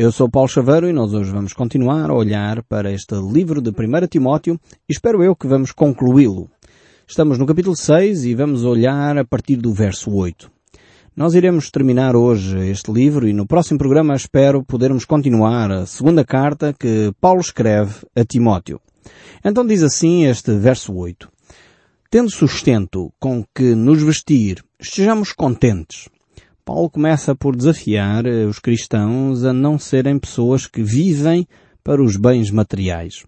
Eu sou Paulo Chaveiro e nós hoje vamos continuar a olhar para este livro de 1 Timóteo e espero eu que vamos concluí-lo. Estamos no capítulo 6 e vamos olhar a partir do verso 8. Nós iremos terminar hoje este livro e no próximo programa espero podermos continuar a segunda carta que Paulo escreve a Timóteo. Então diz assim este verso 8. Tendo sustento com que nos vestir, estejamos contentes. Paulo começa por desafiar eh, os cristãos a não serem pessoas que vivem para os bens materiais.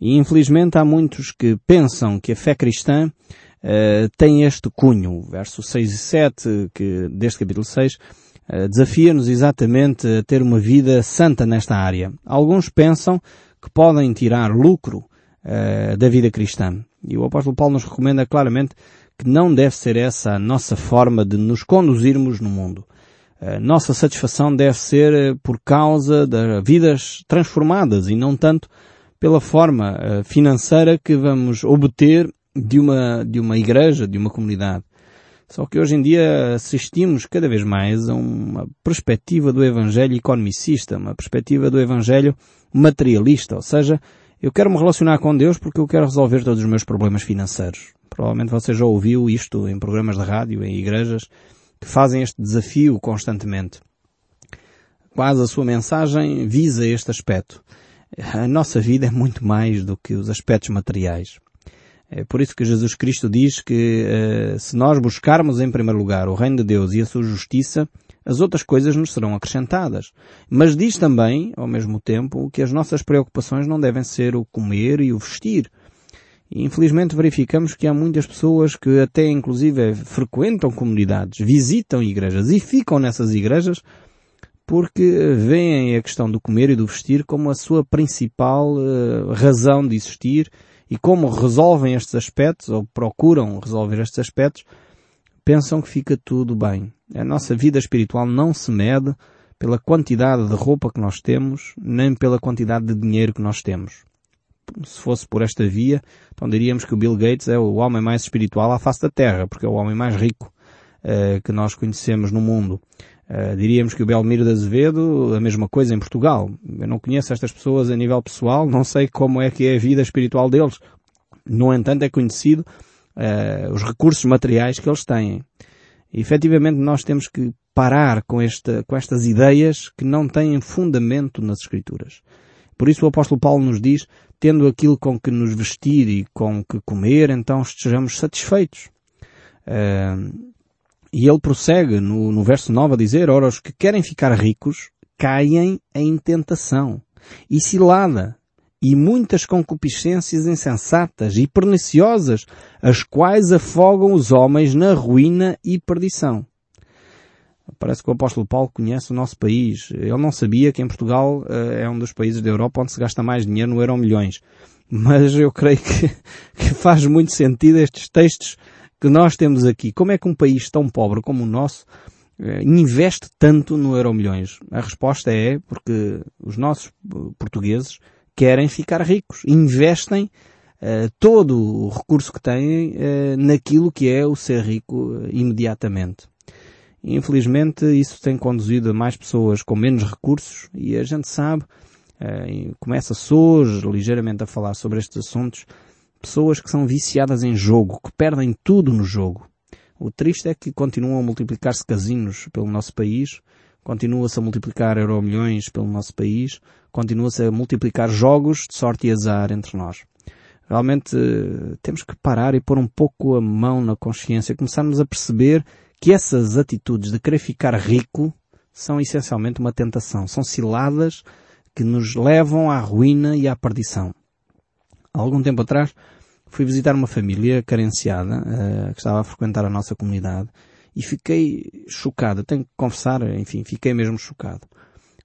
E infelizmente há muitos que pensam que a fé cristã uh, tem este cunho. Versos 6 e 7 que, deste capítulo 6 uh, desafia-nos exatamente a ter uma vida santa nesta área. Alguns pensam que podem tirar lucro uh, da vida cristã. E o apóstolo Paulo nos recomenda claramente que não deve ser essa a nossa forma de nos conduzirmos no mundo. A nossa satisfação deve ser eh, por causa das vidas transformadas e não tanto pela forma eh, financeira que vamos obter de uma, de uma igreja, de uma comunidade. Só que hoje em dia assistimos cada vez mais a uma perspectiva do Evangelho economicista, uma perspectiva do Evangelho materialista, ou seja, eu quero me relacionar com Deus porque eu quero resolver todos os meus problemas financeiros. Provavelmente você já ouviu isto em programas de rádio, em igrejas, que fazem este desafio constantemente. Quase a sua mensagem visa este aspecto. A nossa vida é muito mais do que os aspectos materiais. É por isso que Jesus Cristo diz que uh, se nós buscarmos em primeiro lugar o reino de Deus e a sua justiça, as outras coisas nos serão acrescentadas. Mas diz também, ao mesmo tempo, que as nossas preocupações não devem ser o comer e o vestir. Infelizmente verificamos que há muitas pessoas que até inclusive frequentam comunidades, visitam igrejas e ficam nessas igrejas porque veem a questão do comer e do vestir como a sua principal uh, razão de existir e como resolvem estes aspectos ou procuram resolver estes aspectos, pensam que fica tudo bem. A nossa vida espiritual não se mede pela quantidade de roupa que nós temos, nem pela quantidade de dinheiro que nós temos. Se fosse por esta via, então diríamos que o Bill Gates é o homem mais espiritual à face da Terra, porque é o homem mais rico uh, que nós conhecemos no mundo. Uh, diríamos que o Belmiro de Azevedo, a mesma coisa em Portugal. Eu não conheço estas pessoas a nível pessoal, não sei como é que é a vida espiritual deles. No entanto, é conhecido uh, os recursos materiais que eles têm. E, efetivamente, nós temos que parar com, esta, com estas ideias que não têm fundamento nas Escrituras. Por isso o apóstolo Paulo nos diz, tendo aquilo com que nos vestir e com que comer, então estejamos satisfeitos. Uh, e ele prossegue no, no verso 9 a dizer, ora, os que querem ficar ricos caem em tentação e cilada e muitas concupiscências insensatas e perniciosas, as quais afogam os homens na ruína e perdição. Parece que o apóstolo Paulo conhece o nosso país. Ele não sabia que em Portugal uh, é um dos países da Europa onde se gasta mais dinheiro no euro milhões. Mas eu creio que, que faz muito sentido estes textos que nós temos aqui. Como é que um país tão pobre como o nosso uh, investe tanto no euro milhões? A resposta é porque os nossos portugueses querem ficar ricos, investem uh, todo o recurso que têm uh, naquilo que é o ser rico imediatamente. Infelizmente isso tem conduzido a mais pessoas com menos recursos e a gente sabe, começa-se hoje ligeiramente a falar sobre estes assuntos, pessoas que são viciadas em jogo, que perdem tudo no jogo. O triste é que continuam a multiplicar-se casinos pelo nosso país, continua-se a multiplicar euro-milhões pelo nosso país, continua-se a multiplicar jogos de sorte e azar entre nós. Realmente eh, temos que parar e pôr um pouco a mão na consciência, começarmos a perceber que essas atitudes de querer ficar rico são essencialmente uma tentação, são ciladas que nos levam à ruína e à perdição. Há algum tempo atrás fui visitar uma família carenciada uh, que estava a frequentar a nossa comunidade e fiquei chocado. Tenho que confessar, enfim, fiquei mesmo chocado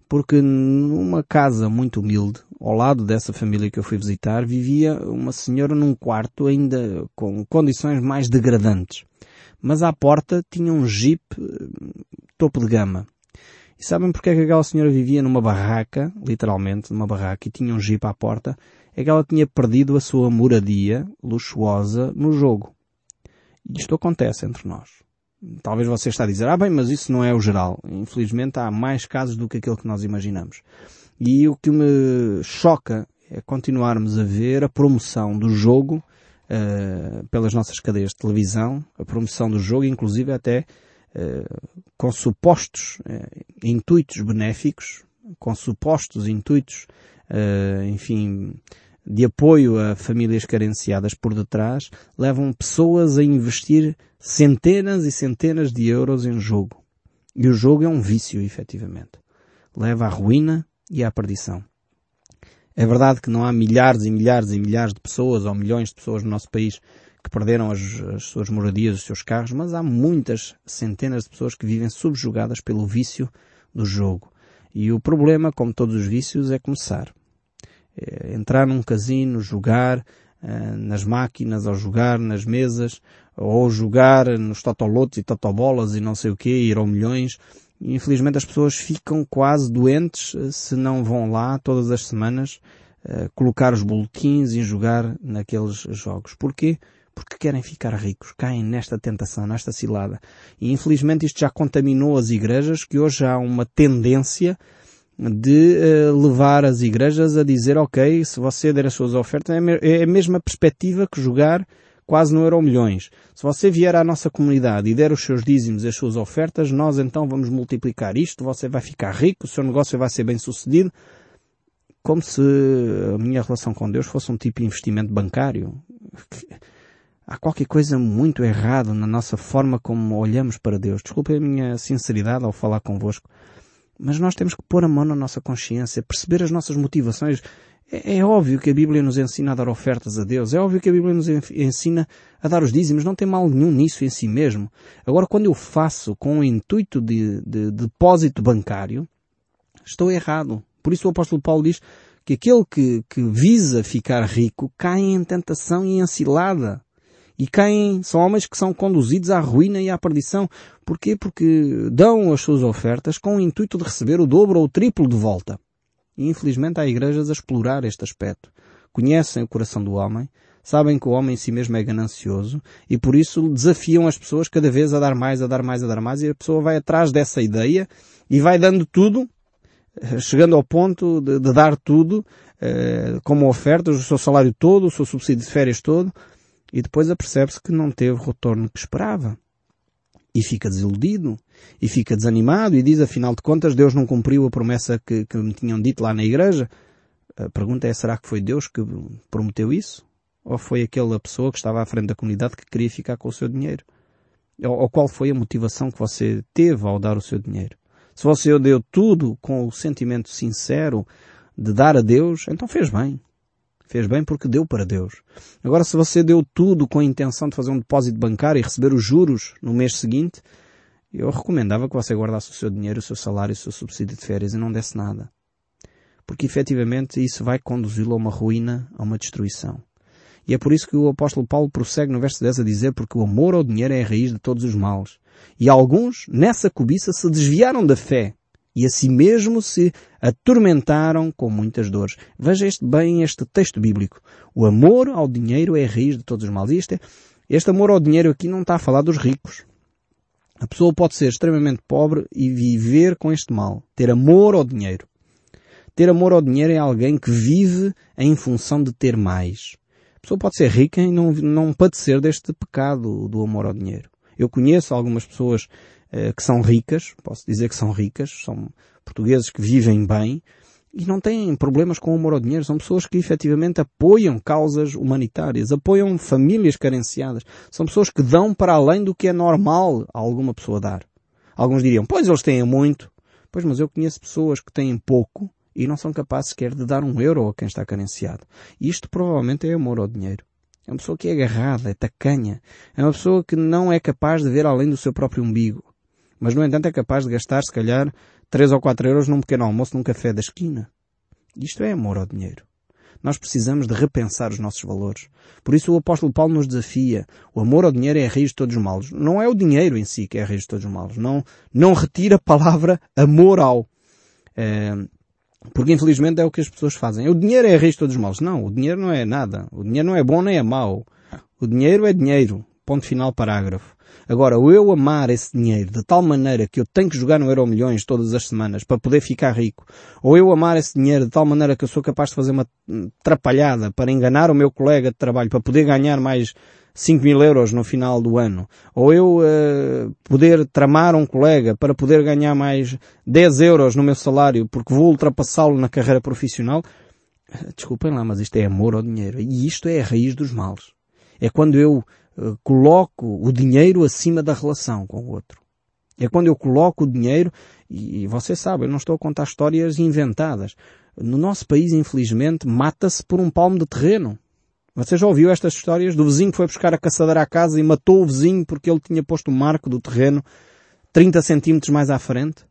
porque numa casa muito humilde, ao lado dessa família que eu fui visitar, vivia uma senhora num quarto ainda com condições mais degradantes. Mas à porta tinha um jeep eh, topo de gama. E sabem porque é que aquela senhora vivia numa barraca, literalmente numa barraca, e tinha um jeep à porta? É que ela tinha perdido a sua moradia luxuosa no jogo. E isto acontece entre nós. Talvez você está a dizer, ah bem, mas isso não é o geral. Infelizmente há mais casos do que aquilo que nós imaginamos. E o que me choca é continuarmos a ver a promoção do jogo uh, pelas nossas cadeias de televisão, a promoção do jogo, inclusive até uh, com supostos uh, intuitos benéficos, com supostos intuitos, enfim, de apoio a famílias carenciadas por detrás, levam pessoas a investir centenas e centenas de euros em jogo. E o jogo é um vício, efetivamente. Leva à ruína e à perdição. É verdade que não há milhares e milhares e milhares de pessoas ou milhões de pessoas no nosso país que perderam as, as suas moradias, os seus carros, mas há muitas centenas de pessoas que vivem subjugadas pelo vício do jogo. E o problema, como todos os vícios, é começar. É entrar num casino, jogar uh, nas máquinas, ou jogar nas mesas, ou jogar nos totolotes e totobolas e não sei o quê, ir ao milhões. Infelizmente as pessoas ficam quase doentes eh, se não vão lá todas as semanas uh, colocar os boletins e jogar naqueles jogos. Porquê? Porque querem ficar ricos, caem nesta tentação, nesta cilada. E infelizmente isto já contaminou as igrejas, que hoje há uma tendência de uh, levar as igrejas a dizer, ok, se você der as suas ofertas, é, é a mesma perspectiva que jogar quase no euro milhões. Se você vier à nossa comunidade e der os seus dízimos e as suas ofertas, nós então vamos multiplicar isto, você vai ficar rico, o seu negócio vai ser bem sucedido. Como se a minha relação com Deus fosse um tipo de investimento bancário. Há qualquer coisa muito errado na nossa forma como olhamos para Deus. Desculpe a minha sinceridade ao falar convosco. Mas nós temos que pôr a mão na nossa consciência, perceber as nossas motivações. É, é, óbvio que a Bíblia nos ensina a dar ofertas a Deus. É óbvio que a Bíblia nos ensina a dar os dízimos. Não tem mal nenhum nisso em si mesmo. Agora, quando eu faço com o intuito de, de, de depósito bancário, estou errado. Por isso o apóstolo Paulo diz que aquele que, que visa ficar rico cai em tentação e em cilada. E caem, são homens que são conduzidos à ruína e à perdição. Porquê? Porque dão as suas ofertas com o intuito de receber o dobro ou o triplo de volta. E infelizmente há igrejas a explorar este aspecto. Conhecem o coração do homem, sabem que o homem em si mesmo é ganancioso e por isso desafiam as pessoas cada vez a dar mais, a dar mais, a dar mais e a pessoa vai atrás dessa ideia e vai dando tudo, eh, chegando ao ponto de, de dar tudo, eh, como ofertas, o seu salário todo, o seu subsídio de férias todo, e depois apercebe-se que não teve o retorno que esperava e fica desiludido e fica desanimado e diz, afinal de contas, Deus não cumpriu a promessa que, que me tinham dito lá na igreja. A pergunta é, será que foi Deus que prometeu isso? Ou foi aquela pessoa que estava à frente da comunidade que queria ficar com o seu dinheiro? Ou, ou qual foi a motivação que você teve ao dar o seu dinheiro? Se você deu tudo com o sentimento sincero de dar a Deus, então fez bem. Fez bem porque deu para Deus. Agora, se você deu tudo com a intenção de fazer um depósito bancário e receber os juros no mês seguinte, eu recomendava que você guardasse o seu dinheiro, o seu salário, o seu subsídio de férias e não desse nada. Porque efetivamente isso vai conduzi-lo a uma ruína, a uma destruição. E é por isso que o apóstolo Paulo prossegue no verso 10 a dizer porque o amor ao dinheiro é a raiz de todos os males. E alguns, nessa cobiça, se desviaram da fé e a si mesmo se atormentaram com muitas dores. Veja este bem este texto bíblico. O amor ao dinheiro é a raiz de todos os males. Este, este amor ao dinheiro aqui não está a falar dos ricos. A pessoa pode ser extremamente pobre e viver com este mal. Ter amor ao dinheiro. Ter amor ao dinheiro é alguém que vive em função de ter mais. A pessoa pode ser rica e não, não padecer deste pecado do amor ao dinheiro. Eu conheço algumas pessoas que são ricas, posso dizer que são ricas, são portugueses que vivem bem e não têm problemas com o amor ao dinheiro. São pessoas que efetivamente apoiam causas humanitárias, apoiam famílias carenciadas. São pessoas que dão para além do que é normal a alguma pessoa dar. Alguns diriam, pois eles têm muito. Pois, mas eu conheço pessoas que têm pouco e não são capazes sequer de dar um euro a quem está carenciado. Isto provavelmente é amor ao dinheiro. É uma pessoa que é agarrada, é tacanha. É uma pessoa que não é capaz de ver além do seu próprio umbigo. Mas, no entanto, é capaz de gastar, se calhar, 3 ou 4 euros num pequeno almoço num café da esquina. Isto é amor ao dinheiro. Nós precisamos de repensar os nossos valores. Por isso o apóstolo Paulo nos desafia. O amor ao dinheiro é a raiz de todos os males. Não é o dinheiro em si que é a raiz de todos os males. Não, não retira a palavra amor ao. É, porque infelizmente é o que as pessoas fazem. O dinheiro é a raiz de todos os males. Não, o dinheiro não é nada. O dinheiro não é bom nem é mau. O dinheiro é dinheiro. Ponto final, parágrafo. Agora, eu amar esse dinheiro de tal maneira que eu tenho que jogar no Euro Milhões todas as semanas para poder ficar rico, ou eu amar esse dinheiro de tal maneira que eu sou capaz de fazer uma trapalhada para enganar o meu colega de trabalho para poder ganhar mais 5 mil euros no final do ano, ou eu uh, poder tramar um colega para poder ganhar mais 10 euros no meu salário porque vou ultrapassá-lo na carreira profissional, desculpem lá, mas isto é amor ao dinheiro. E isto é a raiz dos males. É quando eu uh, coloco o dinheiro acima da relação com o outro. É quando eu coloco o dinheiro, e, e você sabe, eu não estou a contar histórias inventadas. No nosso país, infelizmente, mata-se por um palmo de terreno. Você já ouviu estas histórias do vizinho que foi buscar a caçadeira à casa e matou o vizinho porque ele tinha posto o marco do terreno 30 centímetros mais à frente?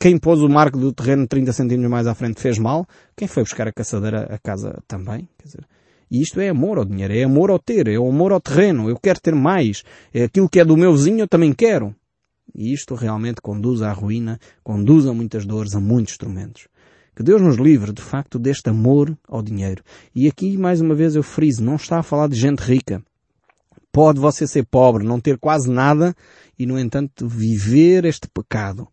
Quem pôs o marco do terreno 30 centímetros mais à frente fez mal. Quem foi buscar a caçadeira à casa também. Quer dizer, e isto é amor ao dinheiro, é amor ao ter, é amor ao terreno. Eu quero ter mais. É aquilo que é do meu vizinho, eu também quero. E isto realmente conduz à ruína, conduz a muitas dores, a muitos tormentos. Que Deus nos livre, de facto, deste amor ao dinheiro. E aqui, mais uma vez, eu friso, não está a falar de gente rica. Pode você ser pobre, não ter quase nada e, no entanto, viver este pecado.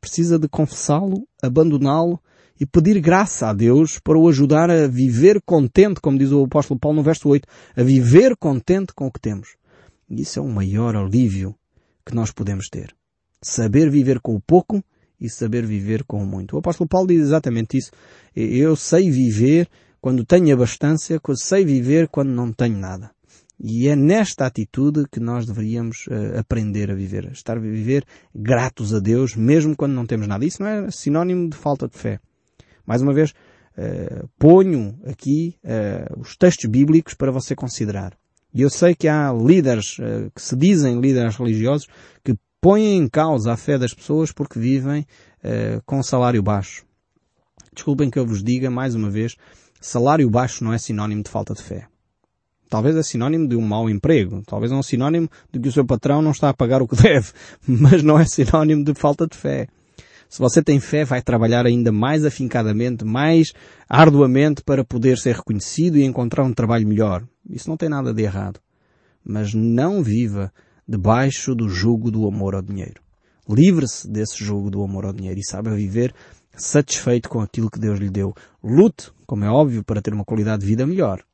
Precisa de confessá-lo, abandoná-lo e pedir graça a Deus para o ajudar a viver contente, como diz o apóstolo Paulo no verso 8, a viver contente com o que temos. E isso é o maior alívio que nós podemos ter. Saber viver com o pouco e saber viver com muito. O apóstolo Paulo diz exatamente isso. Eu sei viver quando tenho abastança, eu sei viver quando não tenho nada. E é nesta atitude que nós deveríamos uh, aprender a viver. Estar a viver gratos a Deus, mesmo quando não temos nada. Isso não é sinónimo de falta de fé. Mais uma vez, uh, ponho aqui uh, os textos bíblicos para você considerar. E eu sei que há líderes que se dizem líderes religiosos que põem em causa a fé das pessoas porque vivem uh, com salário baixo. Desculpem que eu vos diga mais uma vez, salário baixo não é sinónimo de falta de fé. Talvez é sinónimo de um mau emprego. Talvez é um sinónimo de que o seu patrão não está a pagar o que deve. Mas não é sinónimo de falta de fé. Se você tem fé, vai trabalhar ainda mais afincadamente, mais arduamente para poder ser reconhecido e encontrar um trabalho melhor. Isso não tem nada de errado. Mas não viva debaixo do jugo do amor ao dinheiro. Livre-se desse jugo do amor ao dinheiro e saiba viver satisfeito com aquilo que Deus lhe deu. Lute, como é óbvio, para ter uma qualidade de vida melhor.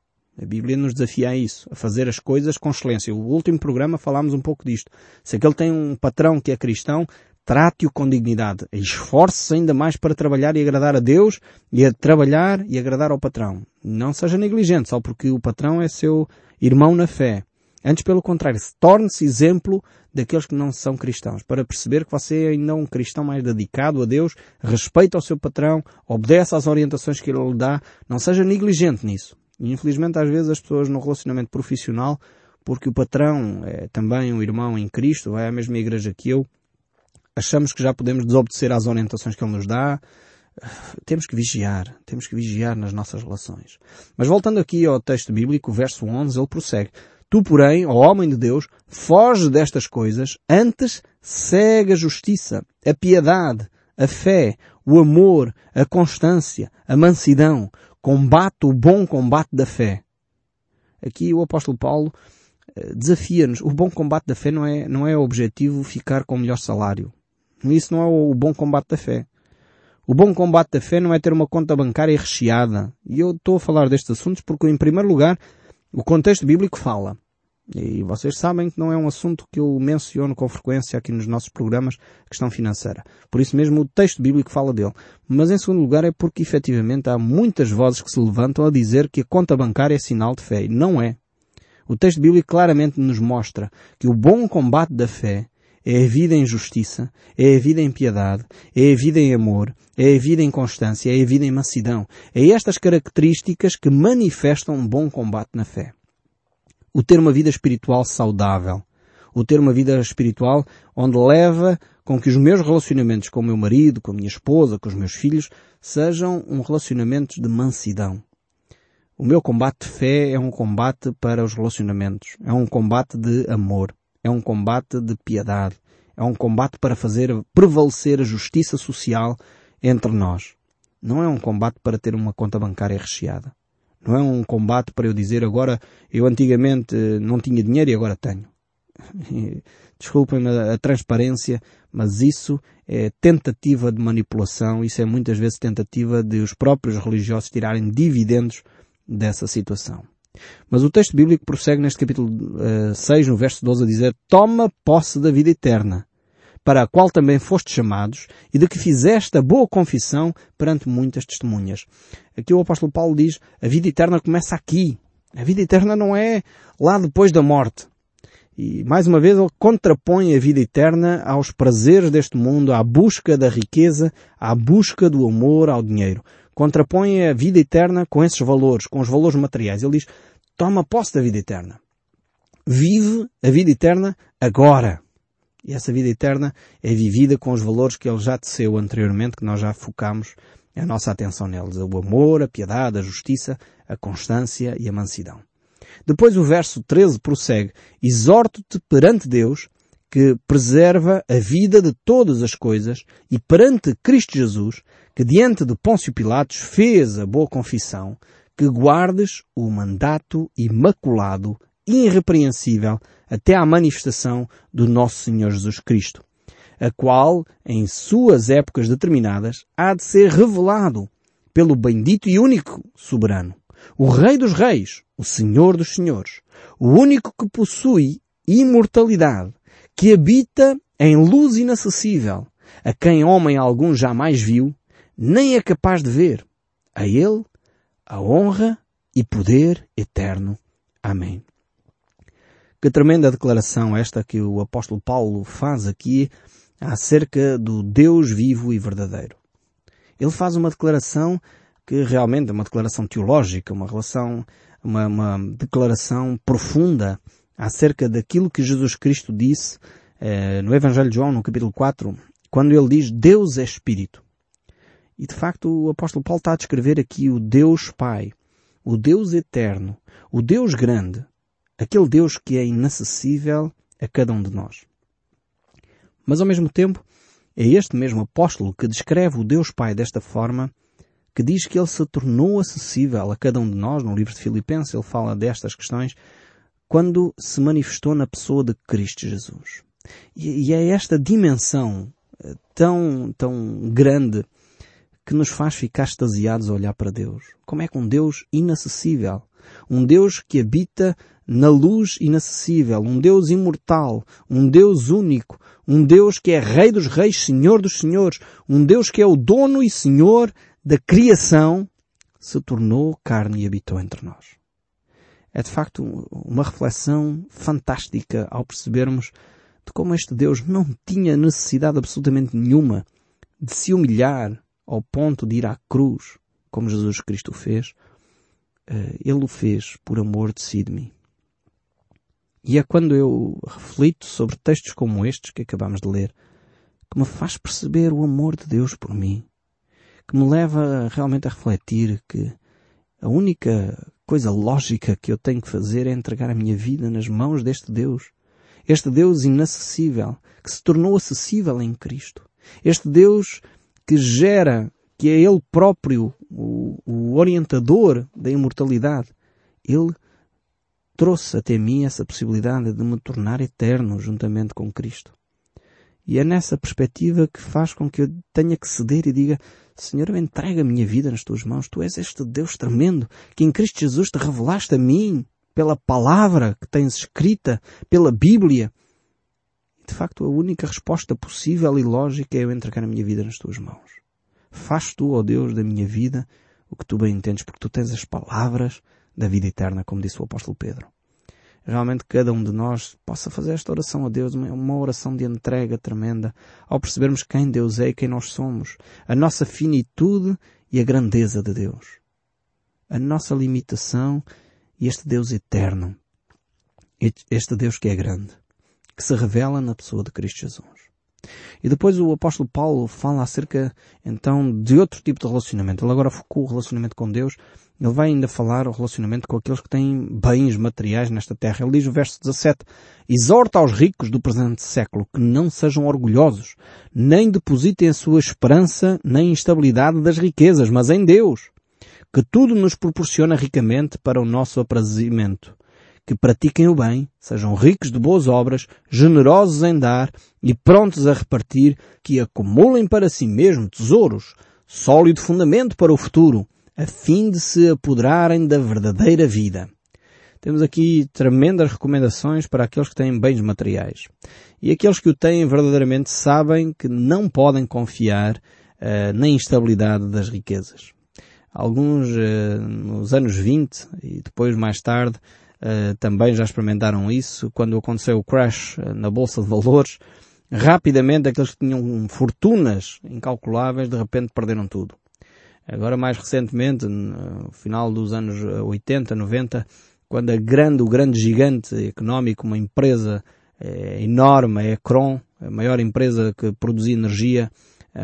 A Bíblia nos desafia a isso, a fazer as coisas com excelência. O último programa falámos um pouco disto. Se aquele tem um patrão que é cristão, trate-o com dignidade. Esforce-se ainda mais para trabalhar e agradar a Deus e a trabalhar e agradar ao patrão. Não seja negligente só porque o patrão é seu irmão na fé. Antes, pelo contrário, torne-se exemplo daqueles que não são cristãos, para perceber que você é ainda um cristão mais dedicado a Deus, respeita o seu patrão, obedece às orientações que ele lhe dá, não seja negligente nisso. Infelizmente às vezes as pessoas no relacionamento profissional, porque o patrão é também um irmão em Cristo, vai à mesma igreja que eu, achamos que já podemos desobedecer às orientações que ele nos dá, temos que vigiar, temos que vigiar nas nossas relações. Mas voltando aqui ao texto bíblico, verso 11, ele prossegue. Tu, porém, ó homem de Deus, foge destas coisas, antes segue a justiça, a piedade, a fé, o amor, a constância, a mansidão, combate o bom combate da fé. Aqui o apóstolo Paulo eh, desafia-nos. O bom combate da fé não é, não é o objetivo ficar com o melhor salário. Isso não é o bom combate da fé. O bom combate da fé não é ter uma conta bancária recheada. E eu estou a falar destes assuntos porque, em primeiro lugar, o contexto bíblico fala. E vocês sabem que não é um assunto que eu menciono com frequência aqui nos nossos programas, questão financeira. Por isso mesmo o texto bíblico fala dele. Mas em segundo lugar é porque efetivamente há muitas vozes que se levantam a dizer que a conta bancária é sinal de fé. E não é. O texto bíblico claramente nos mostra que o bom combate da fé é a vida em justiça, é a vida em piedade, é a vida em amor, é a vida em constância, é a vida em mansidão. É estas características que manifestam um bom combate na fé. O ter uma vida espiritual saudável. O ter uma vida espiritual onde leva com que os meus relacionamentos com o meu marido, com a minha esposa, com os meus filhos, sejam um relacionamento de mansidão. O meu combate de fé é um combate para os relacionamentos. É um combate de amor é um combate de piedade, é um combate para fazer prevalecer a justiça social entre nós. Não é um combate para ter uma conta bancária recheada. Não é um combate para eu dizer agora, eu antigamente não tinha dinheiro e agora tenho. Desculpem a transparência, mas isso é tentativa de manipulação, isso é muitas vezes tentativa de os próprios religiosos tirarem dividendos dessa situação. Mas o texto bíblico prossegue neste capítulo uh, eh, 6, no verso 12, a dizer Toma posse da vida eterna, para a qual também foste chamados, e de que fizeste a boa confissão perante muitas testemunhas. Aqui o apóstolo Paulo diz, a vida eterna começa aqui. A vida eterna não é lá depois da morte. E, mais uma vez, ele contrapõe a vida eterna aos prazeres deste mundo, à busca da riqueza, à busca do amor ao dinheiro contrapõe a vida eterna com esses valores, com os valores materiais. Ele diz, toma posse da vida eterna. Vive a vida eterna agora. E essa vida eterna é vivida com os valores que ele já teceu anteriormente, que nós já focamos a nossa atenção neles. O amor, a piedade, a justiça, a constância e a mansidão. Depois o verso 13 prossegue, exorto-te perante Deus, que preserva a vida de todas as coisas, e perante Cristo Jesus, que diante de Pôncio Pilatos fez a boa confissão, que guardes o mandato imaculado, irrepreensível, até à manifestação do nosso Senhor Jesus Cristo, a qual, em suas épocas determinadas, há de ser revelado pelo bendito e único soberano, o Rei dos Reis, o Senhor dos Senhores, o único que possui imortalidade, que habita em luz inacessível, a quem homem algum jamais viu, nem é capaz de ver. A Ele a honra e poder eterno. Amém. Que tremenda declaração esta que o apóstolo Paulo faz aqui acerca do Deus vivo e verdadeiro. Ele faz uma declaração que realmente é uma declaração teológica, uma relação, uma, uma declaração profunda acerca daquilo que Jesus Cristo disse eh, no Evangelho de João, no capítulo 4, quando ele diz Deus é Espírito. E de facto o apóstolo Paulo está a descrever aqui o Deus Pai, o Deus eterno, o Deus grande, aquele Deus que é inacessível a cada um de nós. Mas ao mesmo tempo, é este mesmo apóstolo que descreve o Deus Pai desta forma, que diz que ele se tornou acessível a cada um de nós. No livro de Filipenses ele fala destas questões quando se manifestou na pessoa de Cristo Jesus. E, é esta dimensão eh, tão, tão grande que nos faz ficar extasiados a olhar para Deus. Como é que um Deus inacessível, um Deus que habita na luz inacessível, um Deus imortal, um Deus único, um Deus que é Rei dos Reis, Senhor dos Senhores, um Deus que é o dono e Senhor da criação, se tornou carne e habitou entre nós. É de facto uma reflexão fantástica ao percebermos de como este Deus não tinha necessidade absolutamente nenhuma de se humilhar, ao ponto de ir à cruz, como Jesus Cristo fez, eh, ele o fez por amor de si de mim. E é quando eu reflito sobre textos como estes que acabamos de ler, que me faz perceber o amor de Deus por mim, que me leva realmente a refletir que a única coisa lógica que eu tenho que fazer é entregar a minha vida nas mãos deste Deus. Este Deus inacessível, que se tornou acessível em Cristo. Este Deus que gera, que é Ele próprio o, o orientador da imortalidade, Ele trouxe até mim essa possibilidade de me tornar eterno juntamente com Cristo. E é nessa perspectiva que faz com que eu tenha que ceder e diga, Senhor, eu entrego a minha vida nas tuas mãos. Tu és este Deus tremendo que em Cristo Jesus te revelaste a mim pela palavra que tens escrita, pela Bíblia de facto, a única resposta possível e lógica é eu entregar a minha vida nas tuas mãos. Faz tu, ó Deus, da minha vida o que tu bem entendes, porque tu tens as palavras da vida eterna, como disse o apóstolo Pedro. Realmente cada um de nós possa fazer esta oração a Deus, uma oração de entrega tremenda, ao percebermos quem Deus é e quem nós somos, a nossa finitude e a grandeza de Deus, a nossa limitação e este Deus eterno, este Deus que é grande que se revela na pessoa de Cristo Jesus. E depois o apóstolo Paulo fala acerca, então, de outro tipo de relacionamento. Ele agora focou o relacionamento com Deus. Ele vai ainda falar o relacionamento com aqueles que têm bens materiais nesta terra. Ele diz no verso 17, Exorta aos ricos do presente século que não sejam orgulhosos, nem depositem a sua esperança na instabilidade das riquezas, mas em Deus, que tudo nos proporciona ricamente para o nosso aprazimento. Que pratiquem o bem, sejam ricos de boas obras, generosos em dar e prontos a repartir, que acumulem para si mesmo tesouros, sólido fundamento para o futuro, a fim de se apoderarem da verdadeira vida. Temos aqui tremendas recomendações para aqueles que têm bens materiais. E aqueles que o têm verdadeiramente sabem que não podem confiar uh, na instabilidade das riquezas. Alguns, uh, nos anos 20 e depois mais tarde, uh, também já experimentaram isso. Quando aconteceu o crash na Bolsa de Valores, rapidamente aqueles que tinham fortunas incalculáveis de repente perderam tudo. Agora mais recentemente, no final dos anos 80, 90, quando a grande, o grande gigante económico, uma empresa enorme, a Ecron, a maior empresa que produzia energia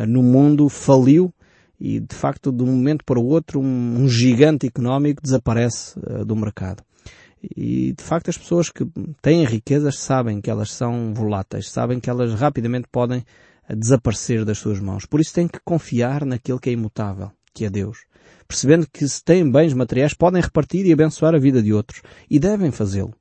no mundo, faliu e de facto de um momento para o outro um, um gigante económico desaparece do mercado. E de facto as pessoas que têm riquezas sabem que elas são voláteis, sabem que elas rapidamente podem desaparecer das suas mãos. Por isso têm que confiar naquilo que é imutável, que é Deus percebendo que se têm bens materiais podem repartir e abençoar a vida de outros. E devem fazê-lo.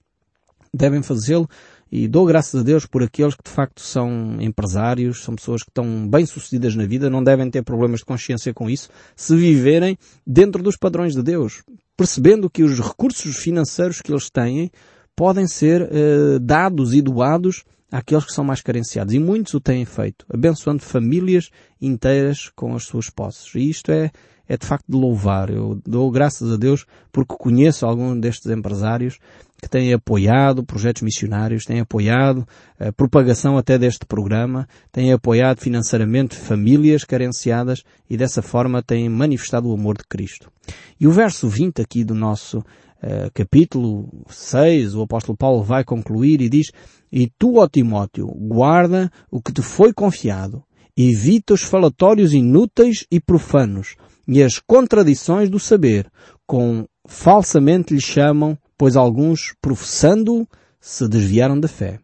Devem fazê-lo e dou graças a Deus por aqueles que de facto são empresários, são pessoas que estão bem sucedidas na vida, não devem ter problemas de consciência com isso, se viverem dentro dos padrões de Deus, percebendo que os recursos financeiros que eles têm podem ser eh, dados e doados àqueles que são mais carenciados. E muitos o têm feito, abençoando famílias inteiras com as suas posses. E isto é, é de facto de louvar. Eu dou graças a Deus porque conheço alguns destes empresários que têm apoiado projetos missionários, têm apoiado a propagação até deste programa, têm apoiado financeiramente famílias carenciadas e dessa forma têm manifestado o amor de Cristo. E o verso 20 aqui do nosso uh, capítulo 6, o apóstolo Paulo vai concluir e diz, E tu, ó Timóteo, guarda o que te foi confiado, evita os falatórios inúteis e profanos, e as contradições do saber, com falsamente lhe chamam, pois alguns, professando, se desviaram da fé.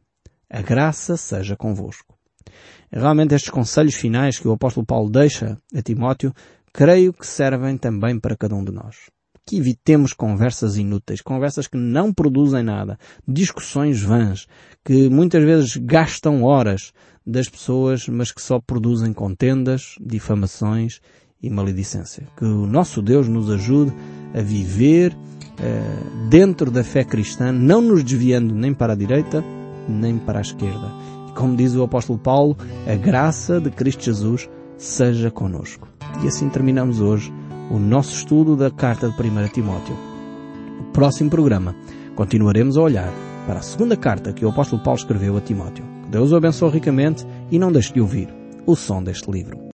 A graça seja convosco. Realmente estes conselhos finais que o apóstolo Paulo deixa a Timóteo, creio que servem também para cada um de nós. Que evitemos conversas inúteis, conversas que não produzem nada, discussões vãs, que muitas vezes gastam horas das pessoas, mas que só produzem contendas, difamações e maledicência. Que o nosso Deus nos ajude a viver uh, dentro da fé cristã, não nos desviando nem para a direita, nem para a esquerda. E como diz o apóstolo Paulo, a graça de Cristo Jesus seja conosco. E assim terminamos hoje o nosso estudo da carta de 1 Timóteo. No próximo programa continuaremos a olhar para a segunda carta que o apóstolo Paulo escreveu a Timóteo. Deus o abençoe ricamente e não deixe de ouvir o som deste livro.